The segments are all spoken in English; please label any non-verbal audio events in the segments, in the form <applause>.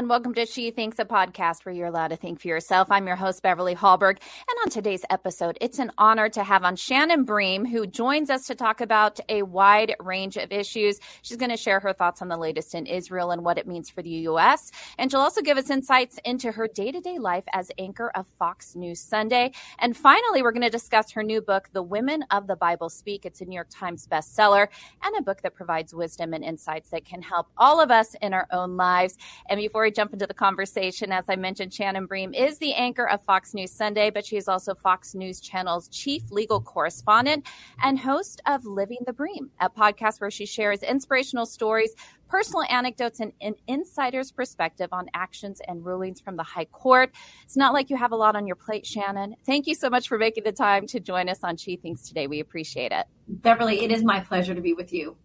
and welcome to She Thinks, a podcast where you're allowed to think for yourself. I'm your host, Beverly Hallberg. And on today's episode, it's an honor to have on Shannon Bream, who joins us to talk about a wide range of issues. She's going to share her thoughts on the latest in Israel and what it means for the U.S. And she'll also give us insights into her day to day life as anchor of Fox News Sunday. And finally, we're going to discuss her new book, The Women of the Bible Speak. It's a New York Times bestseller and a book that provides wisdom and insights that can help all of us in our own lives. And before we jump into the conversation, as I mentioned, Shannon Bream is the anchor of Fox News Sunday, but she is also Fox News Channel's chief legal correspondent and host of Living the Bream, a podcast where she shares inspirational stories, personal anecdotes, and an insider's perspective on actions and rulings from the High Court. It's not like you have a lot on your plate, Shannon. Thank you so much for making the time to join us on She Thinks today. We appreciate it. Beverly, it is my pleasure to be with you.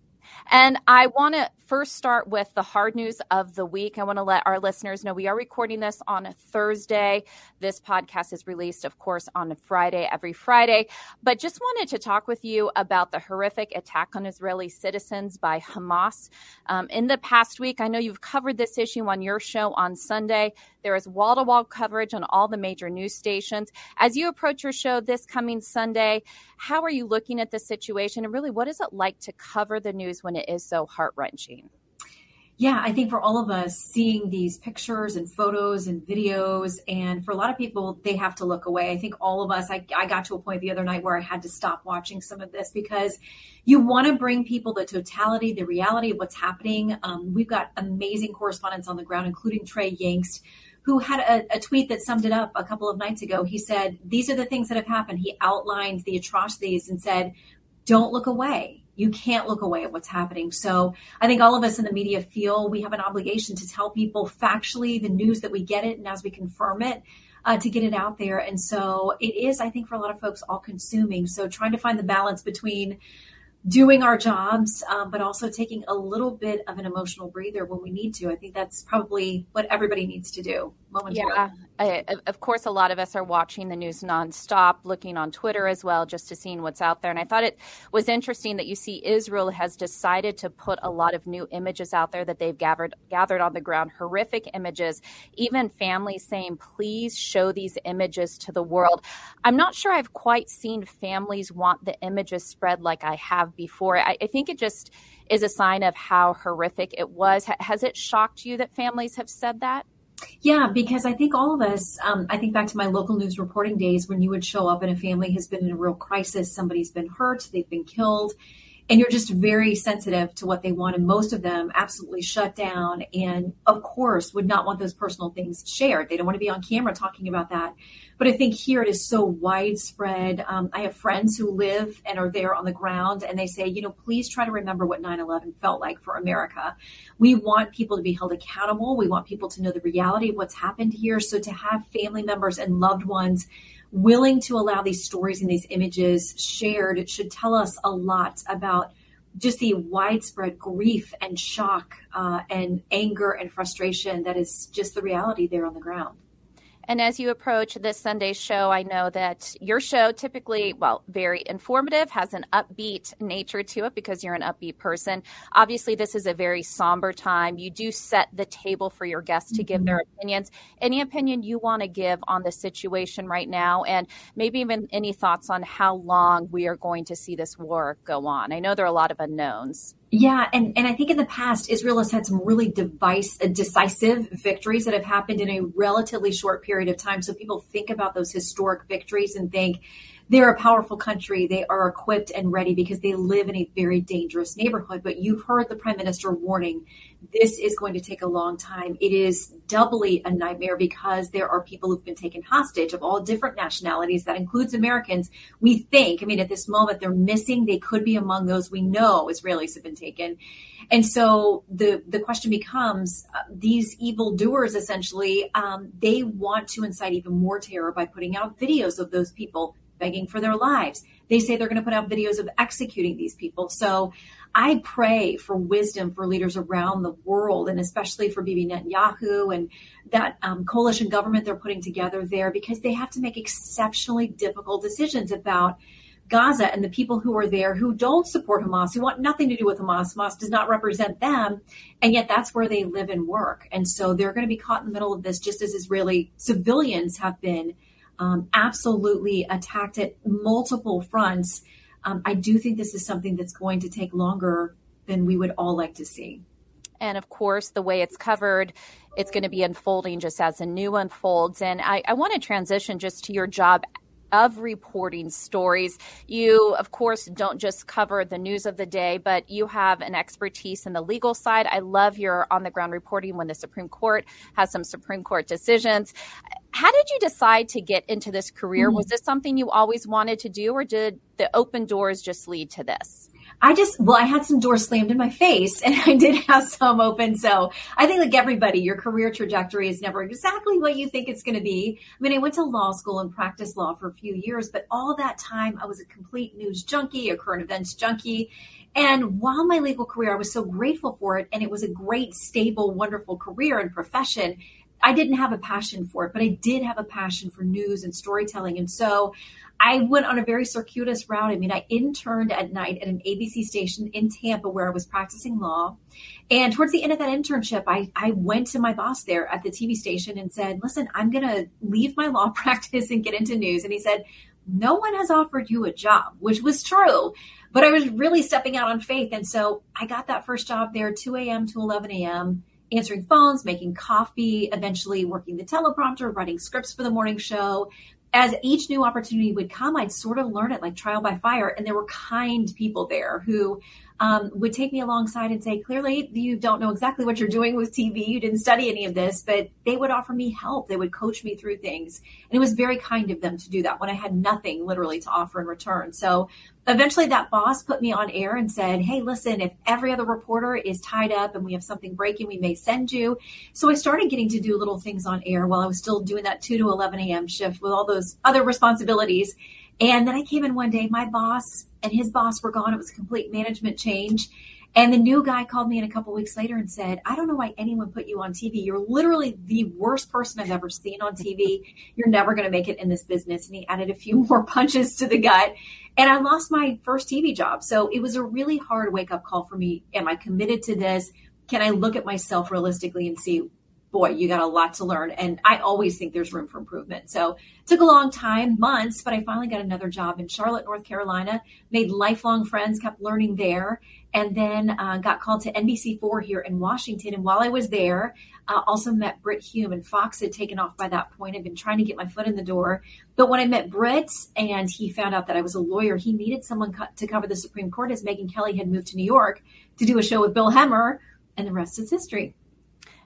And I want to first start with the hard news of the week. I want to let our listeners know we are recording this on a Thursday. This podcast is released, of course, on a Friday, every Friday. But just wanted to talk with you about the horrific attack on Israeli citizens by Hamas. Um, in the past week, I know you've covered this issue on your show on Sunday. There is wall to wall coverage on all the major news stations. As you approach your show this coming Sunday, how are you looking at the situation? And really, what is it like to cover the news when it is so heart wrenching? Yeah, I think for all of us, seeing these pictures and photos and videos, and for a lot of people, they have to look away. I think all of us, I, I got to a point the other night where I had to stop watching some of this because you want to bring people the totality, the reality of what's happening. Um, we've got amazing correspondents on the ground, including Trey Yingst, who had a, a, tweet that summed it up a couple of nights ago. He said, These are the things that have happened. He outlined the atrocities and said, Don't look away. You can't look away at what's happening. So I think all of us in the media feel we have an obligation to tell people factually the news that we get it and as we confirm it. Uh, to get it out there. And so it is, I think, for a lot of folks, all consuming. So trying to find the balance between doing our jobs, um, but also taking a little bit of an emotional breather when we need to. I think that's probably what everybody needs to do. Yeah, I, of course, a lot of us are watching the news nonstop, looking on Twitter as well, just to seeing what's out there. And I thought it was interesting that you see Israel has decided to put a lot of new images out there that they've gathered gathered on the ground, horrific images. Even families saying, "Please show these images to the world." I'm not sure I've quite seen families want the images spread like I have before. I, I think it just is a sign of how horrific it was. Has it shocked you that families have said that? Yeah, because I think all of us, um, I think back to my local news reporting days when you would show up and a family has been in a real crisis, somebody's been hurt, they've been killed, and you're just very sensitive to what they want. And most of them absolutely shut down and, of course, would not want those personal things shared. They don't want to be on camera talking about that. But I think here it is so widespread. Um, I have friends who live and are there on the ground, and they say, you know, please try to remember what 9 11 felt like for America. We want people to be held accountable. We want people to know the reality of what's happened here. So to have family members and loved ones willing to allow these stories and these images shared should tell us a lot about just the widespread grief and shock uh, and anger and frustration that is just the reality there on the ground. And as you approach this Sunday's show, I know that your show typically, well, very informative, has an upbeat nature to it because you're an upbeat person. Obviously, this is a very somber time. You do set the table for your guests to give their mm-hmm. opinions. Any opinion you want to give on the situation right now, and maybe even any thoughts on how long we are going to see this war go on? I know there are a lot of unknowns. Yeah, and, and I think in the past, Israel has had some really device, uh, decisive victories that have happened in a relatively short period of time. So people think about those historic victories and think, they're a powerful country. They are equipped and ready because they live in a very dangerous neighborhood. But you've heard the prime minister warning this is going to take a long time. It is doubly a nightmare because there are people who've been taken hostage of all different nationalities. That includes Americans. We think, I mean, at this moment, they're missing. They could be among those we know Israelis have been taken. And so the the question becomes: uh, these evil doers, essentially, um, they want to incite even more terror by putting out videos of those people begging for their lives. They say they're going to put out videos of executing these people. So I pray for wisdom for leaders around the world, and especially for Bibi Netanyahu and that um, coalition government they're putting together there, because they have to make exceptionally difficult decisions about Gaza and the people who are there who don't support Hamas, who want nothing to do with Hamas. Hamas does not represent them. And yet that's where they live and work. And so they're going to be caught in the middle of this, just as Israeli civilians have been um, absolutely attacked at multiple fronts. Um, I do think this is something that's going to take longer than we would all like to see. And of course, the way it's covered, it's going to be unfolding just as the new unfolds. And I, I want to transition just to your job of reporting stories. You, of course, don't just cover the news of the day, but you have an expertise in the legal side. I love your on the ground reporting when the Supreme Court has some Supreme Court decisions. How did you decide to get into this career? Mm-hmm. Was this something you always wanted to do, or did the open doors just lead to this? I just, well, I had some doors slammed in my face and <laughs> I did have some open. So I think, like everybody, your career trajectory is never exactly what you think it's going to be. I mean, I went to law school and practiced law for a few years, but all that time I was a complete news junkie, a current events junkie. And while my legal career, I was so grateful for it, and it was a great, stable, wonderful career and profession. I didn't have a passion for it, but I did have a passion for news and storytelling. And so I went on a very circuitous route. I mean, I interned at night at an ABC station in Tampa where I was practicing law. And towards the end of that internship, I, I went to my boss there at the TV station and said, Listen, I'm going to leave my law <laughs> practice and get into news. And he said, No one has offered you a job, which was true. But I was really stepping out on faith. And so I got that first job there, 2 a.m. to 11 a.m answering phones, making coffee, eventually working the teleprompter, writing scripts for the morning show, as each new opportunity would come, I'd sort of learn it like trial by fire. And there were kind people there who um, would take me alongside and say, clearly, you don't know exactly what you're doing with TV. You didn't study any of this, but they would offer me help. They would coach me through things. And it was very kind of them to do that when I had nothing literally to offer in return. So eventually that boss put me on air and said, Hey, listen, if every other reporter is tied up and we have something breaking, we may send you. So I started getting to do little things on air while I was still doing that 2 to 11 a.m. shift with all those other responsibilities. And then I came in one day, my boss and his boss were gone. It was a complete management change. And the new guy called me in a couple weeks later and said, I don't know why anyone put you on TV. You're literally the worst person I've ever seen on TV. You're never going to make it in this business. And he added a few <laughs> more punches to the gut. And I lost my first TV job. So it was a really hard wake up call for me. Am I committed to this? Can I look at myself realistically and see boy, you got a lot to learn. And I always think there's room for improvement. So it took a long time, months, but I finally got another job in Charlotte, North Carolina, made lifelong friends, kept learning there, and then uh, got called to NBC4 here in Washington. And while I was there, uh, also met Brit Hume and Fox had taken off by that point. I'd been trying to get my foot in the door. But when I met Brit and he found out that I was a lawyer, he needed someone co- to cover the Supreme Court as Megyn Kelly had moved to New York to do a show with Bill Hemmer. And the rest is history.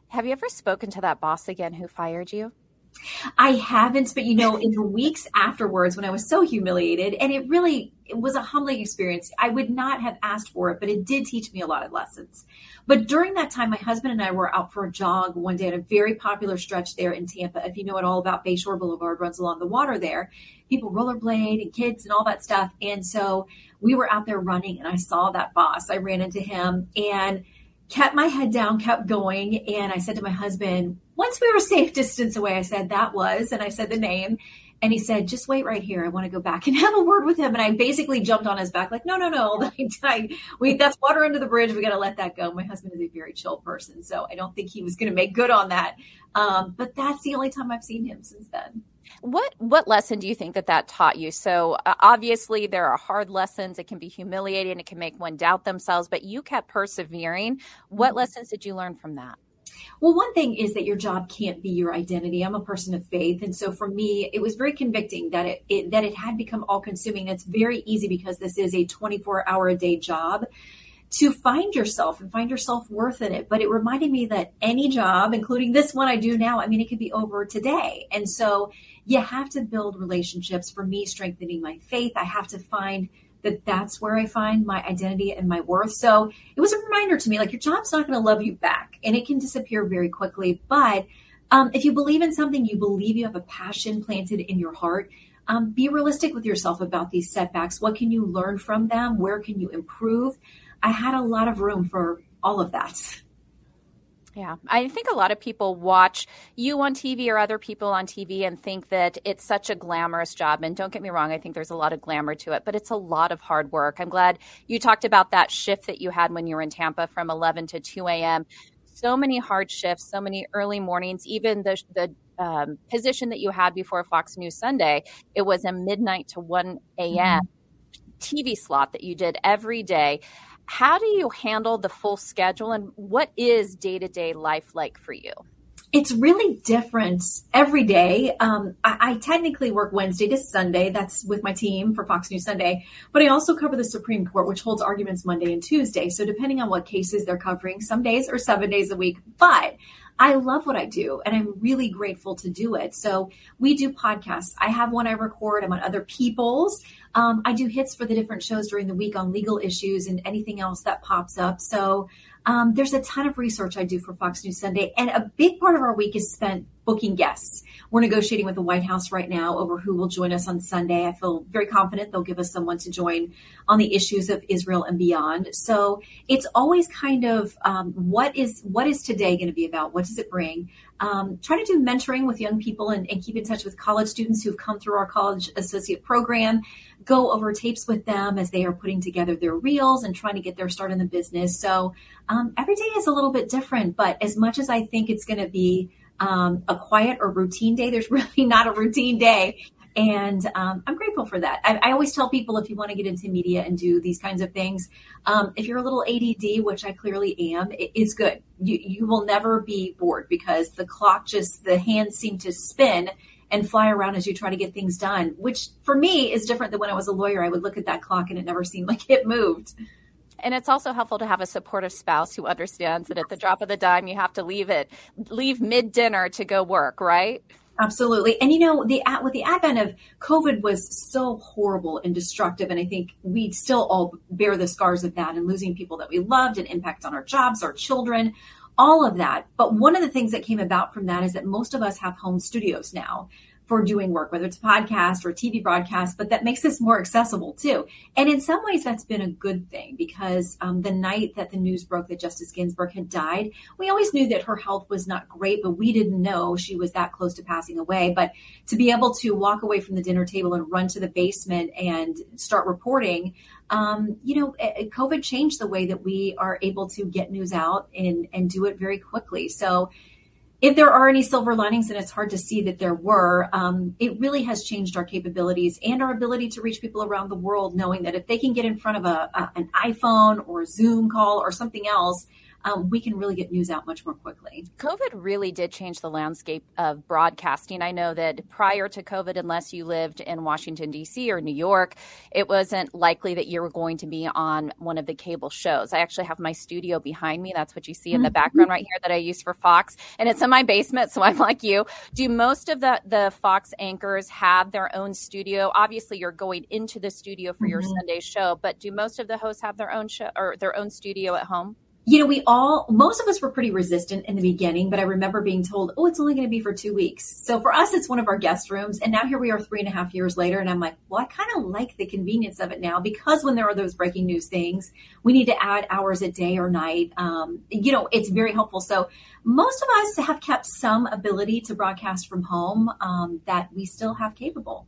Have you ever spoken to that boss again who fired you? I haven't, but you know, in the weeks afterwards when I was so humiliated, and it really it was a humbling experience. I would not have asked for it, but it did teach me a lot of lessons. But during that time, my husband and I were out for a jog one day at a very popular stretch there in Tampa. If you know at all about Bayshore Boulevard, runs along the water there. People rollerblade and kids and all that stuff. And so we were out there running, and I saw that boss. I ran into him and kept my head down, kept going. And I said to my husband, once we were a safe distance away, I said, that was, and I said the name. And he said, just wait right here. I want to go back and <laughs> have a word with him. And I basically jumped on his back, like, no, no, no. <laughs> we, that's water under the bridge. We got to let that go. My husband is a very chill person. So I don't think he was going to make good on that. Um, but that's the only time I've seen him since then. What what lesson do you think that that taught you? So uh, obviously there are hard lessons. It can be humiliating. It can make one doubt themselves. But you kept persevering. What mm-hmm. lessons did you learn from that? Well, one thing is that your job can't be your identity. I'm a person of faith, and so for me, it was very convicting that it, it that it had become all consuming. It's very easy because this is a 24 hour a day job to find yourself and find your self worth in it. But it reminded me that any job, including this one I do now, I mean, it could be over today. And so you have to build relationships. For me, strengthening my faith, I have to find that that's where I find my identity and my worth. So it was a reminder to me like your job's not going to love you back and it can disappear very quickly. But um, if you believe in something, you believe you have a passion planted in your heart. Um, be realistic with yourself about these setbacks. What can you learn from them? Where can you improve? I had a lot of room for all of that. Yeah, I think a lot of people watch you on TV or other people on TV and think that it's such a glamorous job. And don't get me wrong, I think there's a lot of glamour to it, but it's a lot of hard work. I'm glad you talked about that shift that you had when you were in Tampa from 11 to 2 a.m. So many hard shifts, so many early mornings, even the, the um, position that you had before Fox News Sunday, it was a midnight to 1 a.m. Mm-hmm. TV slot that you did every day how do you handle the full schedule and what is day to day life like for you? It's really different every day. Um, I, I, technically work Wednesday to Sunday. That's with my team for Fox News Sunday. But I also cover the Supreme Court, which holds arguments Monday and Tuesday. So depending on what cases they're covering, some days or seven days a week. But I love what I do and I'm really grateful to do it. So we do podcasts. I have one I record. I'm on other people's. Um, I do hits for the different shows during the week on legal issues and anything else that pops up. So um, there's a ton of research I do for Fox News Sunday, and a big part of our week is spent booking guests. We're negotiating with the White House right now over who will join us on Sunday. I feel very confident they'll give us someone to join on the issues of Israel and beyond. So it's always kind of um, what is what is today going to be about? What does it bring? Um, try to do mentoring with young people and, and keep in touch with college students who've come through our college associate program go over tapes with them as they are putting together their reels and trying to get their start in the business. So um, every day is a little bit different, but as much as I think it's going to be um, a quiet or routine day, there's <laughs> really not a routine day. And um, I'm grateful for that. I, I, always tell people if you want to get into media and do these kinds of things, um, if you're a little ADD, which I clearly am, it, it's good. You, you will never be bored because the clock just, the hands seem to spin and fly around as you try to get things done, which for me is different than when I was a lawyer. I would look at that clock and it never seemed <laughs> like it moved. And it's also helpful to have a supportive spouse who understands that at the drop of the dime, you have to leave it, leave mid dinner to go work, right? Absolutely. And you know, the with the advent of COVID was so horrible and destructive. And I think we still all bear the scars of that and losing people that we loved and impact on our jobs, our children, all of that. But one of the things that came about from that is that most of us have home studios now for doing work, whether it's a podcast or a TV broadcast, but that makes this more accessible too. And in some ways, that's been a good thing because um, the night that the news broke that Justice Ginsburg had died, we always knew that her health was not great, but we didn't know she was that close to passing away. But to be able to walk away from the dinner table and run to the basement and start reporting, um, you know, COVID changed the way that we are able to get news out and, and do it very quickly. So if there are any silver linings, and it's hard to see that there were, um, it really has changed our capabilities and our ability to reach people around the world, knowing that if they can get in front of a, a an iPhone or a Zoom call or something else, um, we can really get news out much more quickly. COVID really did change the landscape of broadcasting. I know that prior to COVID, unless you lived in Washington, D.C. or New York, it wasn't likely that you were going to be on one of the cable shows. I actually have my studio behind me. That's what you see in the mm-hmm. background right here that I use for Fox. And it's in my basement, so I'm like you. Do most of the, the Fox anchors have their own studio? Obviously, you're going into the studio for mm-hmm. your Sunday show, but do most of the hosts have their own show or their own studio at home? You know, we all, most of us were pretty resistant in the beginning, but I remember being told, oh, it's only going to be for two weeks. So for us, it's one of our guest rooms. And now here we are three and a half years later. And I'm like, well, I kind of like the convenience of it now because when there are those breaking news things, we need to add hours a day or night. Um, you know, it's very helpful. So most of us have kept some ability to broadcast from home um, that we still have capable.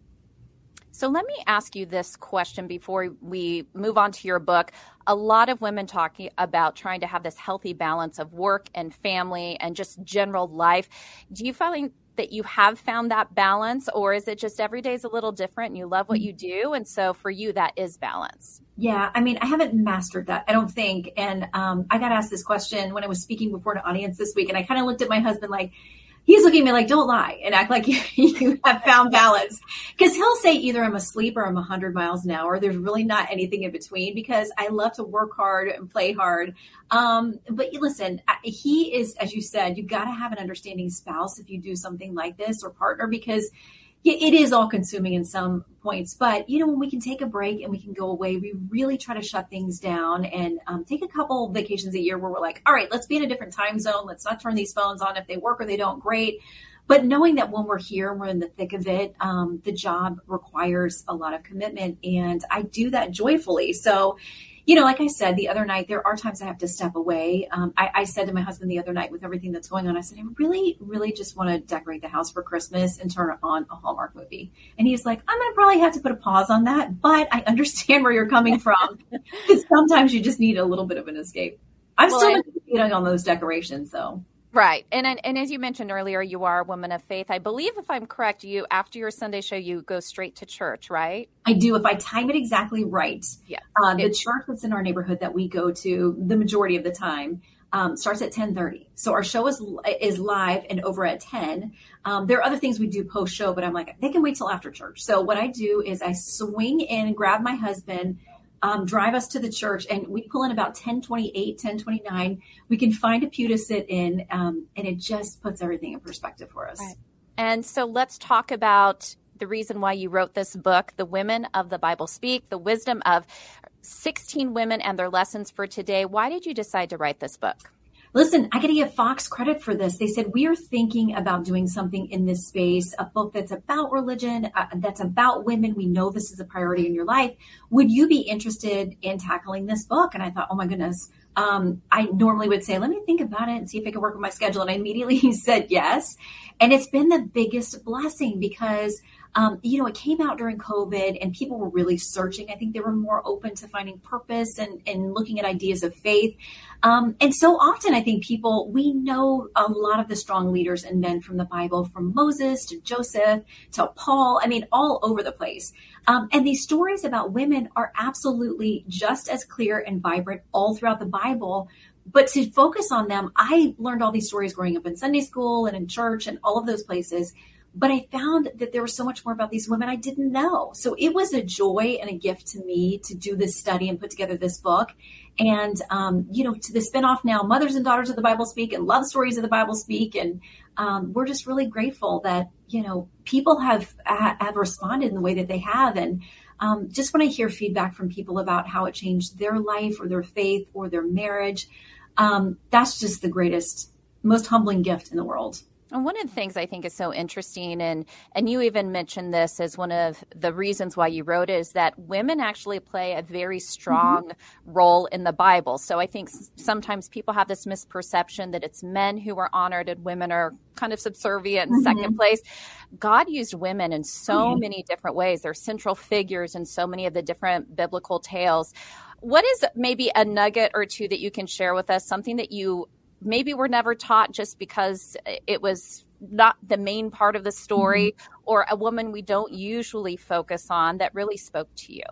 So let me ask you this question before we move on to your book. A lot of women talking about trying to have this healthy balance of work and family and just general life. Do you find that you have found that balance or is it just every day is a little different and you love what you do and so for you that is balance yeah i mean i haven't mastered that i don't think and um, i got asked this question when i was speaking before an audience this week and i kind of looked at my husband like he's looking at me like, don't lie and act like <laughs> you, have found balance. Because he'll say either I'm asleep or I'm 100 miles an hour. There's really not anything in between because I love to work hard and play hard. Um, but listen, he is, as you said, you've got to have an understanding spouse if you do something like this or partner because it is all consuming in some points. But you know when we can take a break and we can go away we really try to shut things down and um, take a couple vacations a year where we're like all right let's be in a different time zone. Let's not turn these phones on. If they work or they don't great. But knowing that when we're here and we're in the thick of it um, the job requires a lot of commitment and i do that joyfully. So you know, like I said the other night, there are times I have to step away. Um, I, I, said to my husband the other night, with everything that's going on, I said, I really, really just want to decorate the house for Christmas and turn on a Hallmark movie. And he's like, I'm going to probably have to put a pause on that, but I understand where you're coming <laughs> from. because sometimes you just need a little bit of an escape. I'm well, still I, on those decorations, though. Right. And, and and as you mentioned earlier, you are a woman of faith. I believe if I'm correct, you after your Sunday show you go straight to church, right? I do if I time it exactly right. Yeah. Uh, the church that's in our neighborhood that we go to the majority of the time um, starts at 10:30. So our show is is live and over at 10. Um, there are other things we do post show, but I'm like they can wait till after church. So what I do is I swing in and grab my husband um, drive us to the church and we pull in about 1028 1029 we can find a pew to sit in um, and it just puts everything in perspective for us. Right. and so let's talk about the reason why you wrote this book the women of the bible speak the wisdom of 16 women and their lessons for today. Why did you decide to write this book Listen, I got to give Fox credit for this. They said, We are thinking about doing something in this space, a book that's about religion, uh, that's about women. We know this is a priority in your life. Would you be interested in tackling this book? And I thought, Oh my goodness. Um, I normally would say, Let me think about it and see if it can work with my schedule. And I immediately <laughs> said yes. And it's been the biggest blessing because um, you know, it came out during COVID and people were really searching. I think they were more open to finding purpose and, and looking at ideas of faith. Um, and so often, I think people, we know a lot of the strong leaders and men from the Bible, from Moses to Joseph to Paul, I mean, all over the place. Um, and these stories about women are absolutely just as clear and vibrant all throughout the Bible. But to focus on them, I learned all these stories growing up in Sunday school and in church and all of those places. But I found that there was so much more about these women I didn't know. So it was a joy and a gift to me to do this study and put together this book. And, um, you know, to the spinoff now, Mothers and Daughters of the Bible Speak and Love Stories of the Bible Speak. And um, we're just really grateful that, you know, people have, have responded in the way that they have. And um, just when I hear feedback from people about how it changed their life or their faith or their marriage, um, that's just the greatest, most humbling gift in the world. And one of the things I think is so interesting, and and you even mentioned this as one of the reasons why you wrote it, is that women actually play a very strong mm-hmm. role in the Bible. So I think sometimes people have this misperception that it's men who are honored and women are kind of subservient in mm-hmm. second place. God used women in so mm-hmm. many different ways. They're central figures in so many of the different biblical tales. What is maybe a nugget or two that you can share with us? Something that you maybe we're never taught just because it was not the main part of the story mm-hmm. or a woman we don't usually focus on that really spoke to you?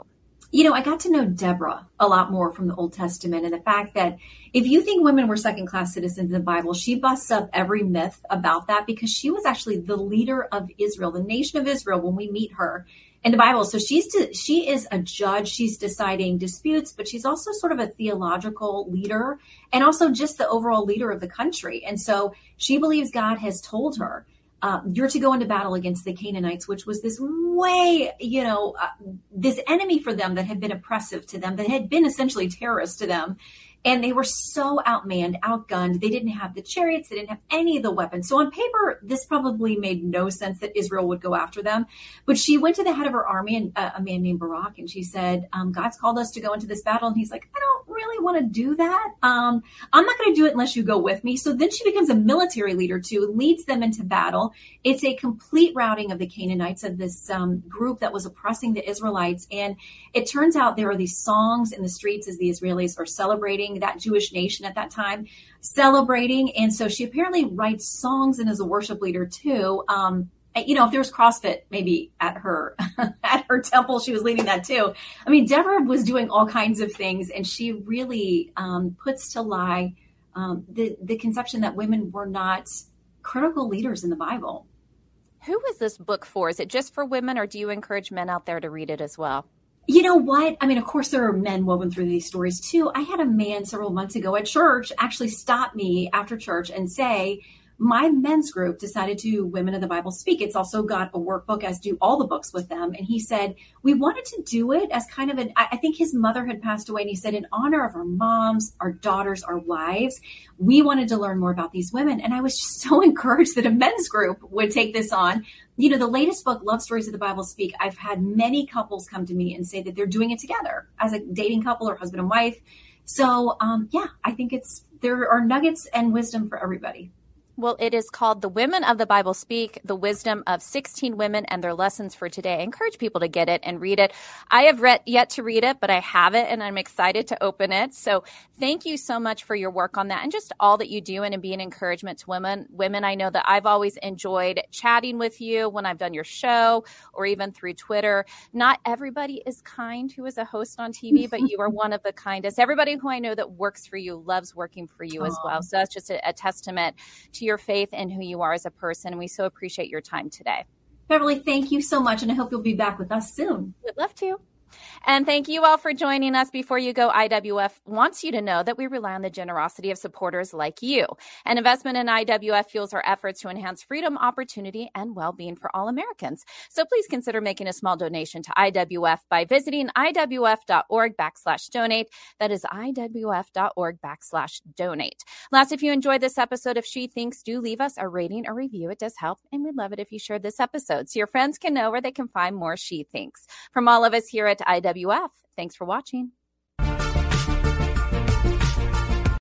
You know, I got to know Deborah a lot more from the Old Testament and the fact that if you think women were second class citizens in the Bible, she busts up every myth about that because she was actually the leader of Israel, the nation of Israel, when we meet her in the Bible. So she's to, she is a judge. She's deciding disputes, but she's also sort of a theological leader and also just the overall leader of the country. And so she believes God has told her, uh, "You're to go into battle against the Canaanites," which was this way, you know, uh, this enemy for them that had been oppressive to them, that had been essentially terrorists to them. And they were so outmanned, outgunned. They didn't have the chariots, they didn't have any of the weapons. So on paper, this probably made no sense that Israel would go after them. But she went to the head of her army, and uh, a man named Barak, and she said, um, "God's called us to go into this battle." And he's like, "I don't really want to do that. Um, I'm not going to do it unless you go with me." So then she becomes a military leader too, leads them into battle. It's a complete routing of the Canaanites of this um, group that was oppressing the Israelites, and it turns out there are these songs in the streets as the Israelis are celebrating that Jewish nation at that time, celebrating. And so she apparently writes songs and is a worship leader too. Um, you know, if there was CrossFit maybe at her <laughs> at her temple, she was leading that too. I mean, Deborah was doing all kinds of things, and she really um, puts to lie um, the the conception that women were not critical leaders in the Bible. Who is this book for? Is it just for women, or do you encourage men out there to read it as well? You know what? I mean, of course, there are men woven through these stories too. I had a man several months ago at church actually stop me after church and say, my men's group decided to Women of the Bible Speak. It's also got a workbook, as do all the books with them. And he said, we wanted to do it as kind of an, I think his mother had passed away. And he said, in honor of our moms, our daughters, our wives, we wanted to learn more about these women. And I was just <laughs> so encouraged that a men's group would take this on. You know, the latest book, Love Stories of the Bible Speak, I've had many couples come to me and say that they're doing it together as a dating couple or husband and wife. So, um, yeah, I think it's, there are nuggets and wisdom for everybody. Well, it is called The Women of the Bible Speak, the wisdom of 16 women and their lessons for today. I encourage people to get it and read it. I have read yet to read it, but I have it and I'm excited to open it. So thank you so much for your work on that and just all that you do and to be an encouragement to women. Women, I know that I've always enjoyed chatting with you when I've done your show or even through Twitter. Not everybody is kind who is a host on TV, but you are <laughs> one of the kindest. Everybody who I know that works for you loves working for you Aww. as well. So that's just a, a testament to your faith and who you are as a person. We so appreciate your time today. Beverly, thank you so much. And I hope you'll be back with us soon. We'd love to. And thank you all for joining us. Before you go, IWF wants you to know that we rely on the generosity of supporters like you. An investment in IWF fuels our efforts to enhance freedom, opportunity, and well-being for all Americans. So please consider making a small donation to IWF by visiting IWF.org backslash donate. That is IWF.org backslash donate. Last, if you enjoyed this episode of She Thinks, do leave us a rating or review. It does help. And we'd love it if you shared this episode so your friends can know where they can find more She Thinks. From all of us here at IWF, thanks for watching.